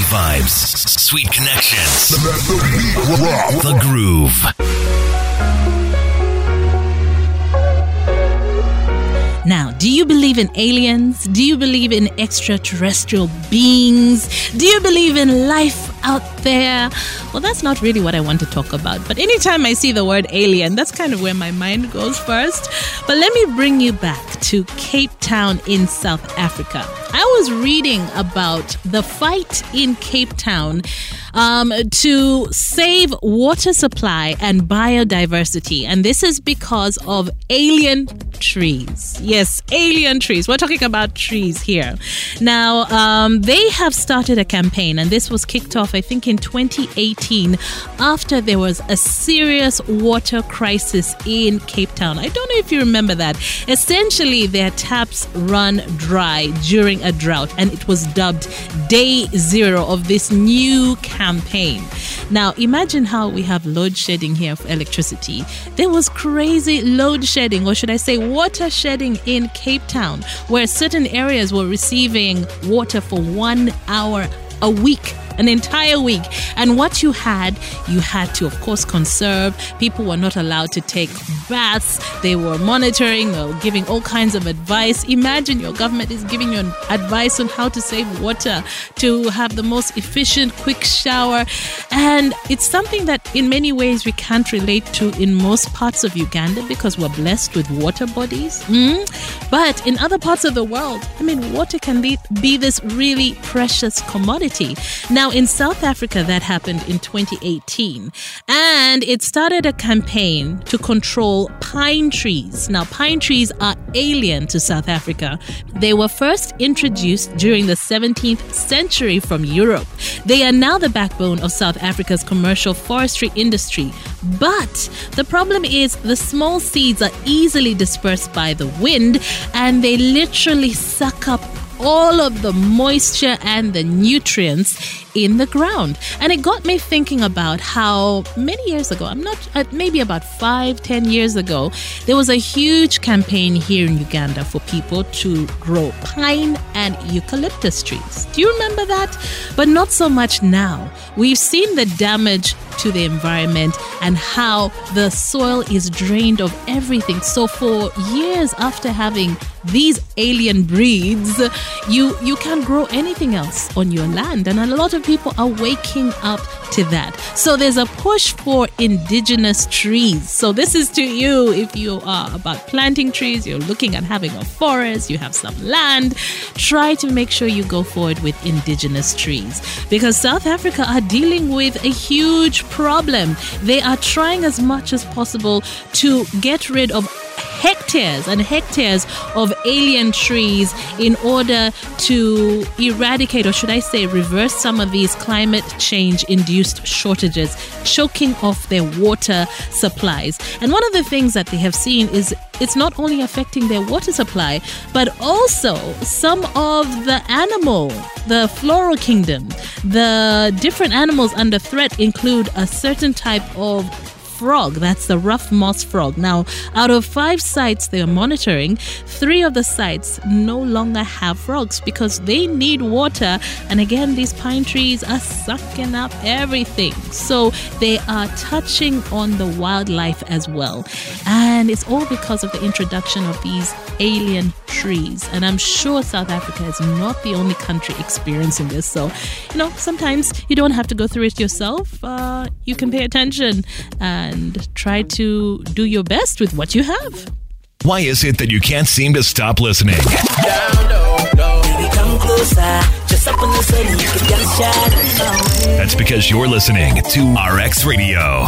Easy vibes, sweet connections, the groove. Now, do you believe in aliens? Do you believe in extraterrestrial beings? Do you believe in life out there? Well, that's not really what I want to talk about. But anytime I see the word alien, that's kind of where my mind goes first. But let me bring you back to Cape Town in South Africa. I was reading about the fight in Cape Town um, to save water supply and biodiversity. And this is because of alien trees. Yes, alien trees. We're talking about trees here. Now, um, they have started a campaign, and this was kicked off, I think, in 2018 after there was a serious water crisis in Cape Town. I don't know if you remember that. Essentially, their taps run dry during a drought, and it was dubbed Day Zero of this new campaign. Now, imagine how we have load shedding here for electricity. There was crazy load shedding, or should I say, water shedding in Cape Town, where certain areas were receiving water for one hour a week an entire week. And what you had, you had to, of course, conserve. People were not allowed to take baths. They were monitoring or giving all kinds of advice. Imagine your government is giving you advice on how to save water, to have the most efficient, quick shower. And it's something that, in many ways, we can't relate to in most parts of Uganda because we're blessed with water bodies. Mm? But in other parts of the world, I mean, water can be, be this really precious commodity. Now, in South Africa, that happened in 2018. And it started a campaign to control pine trees. Now, pine trees are alien to South Africa. They were first introduced during the 17th century from Europe. They are now the backbone of South Africa's commercial forestry industry. But the problem is the small seeds are easily dispersed by the wind and they literally suck up all of the moisture and the nutrients in the ground. And it got me thinking about how many years ago, I'm not, uh, maybe about five, ten years ago, there was a huge campaign here in Uganda for people to grow pine and eucalyptus trees. Do you remember that? But not so much now. We've seen the damage to the environment and how the soil is drained of everything. So for years after having these alien breeds, you you can't grow anything else on your land. And a lot of people are waking up to that. So there's a push for indigenous trees. So this is to you if you are about planting trees, you're looking at having a forest, you have some land, try to make sure you go forward with indigenous trees because South Africa are dealing with a huge problem. They are trying as much as possible to get rid of hectares and hectares of alien trees in order to eradicate, or should I say, reverse some of these climate change induced shortages, choking off their water supplies. And one of the things that they have seen is it's not only affecting their water supply, but also some of the animal, the floral kingdom. The different animals under threat include a certain type of frog. That's the rough moss frog. Now, out of five sites they are monitoring, three of the sites no longer have frogs because they need water. And again, these pine trees are sucking up everything. So they are touching on the wildlife as well. And it's all because of the introduction of these alien trees. And I'm sure South Africa is not the only country experiencing this. So, you know, sometimes you don't have to go through it yourself. Uh, you can pay attention and try to do your best with what you have. Why is it that you can't seem to stop listening? That's because you're listening to RX Radio.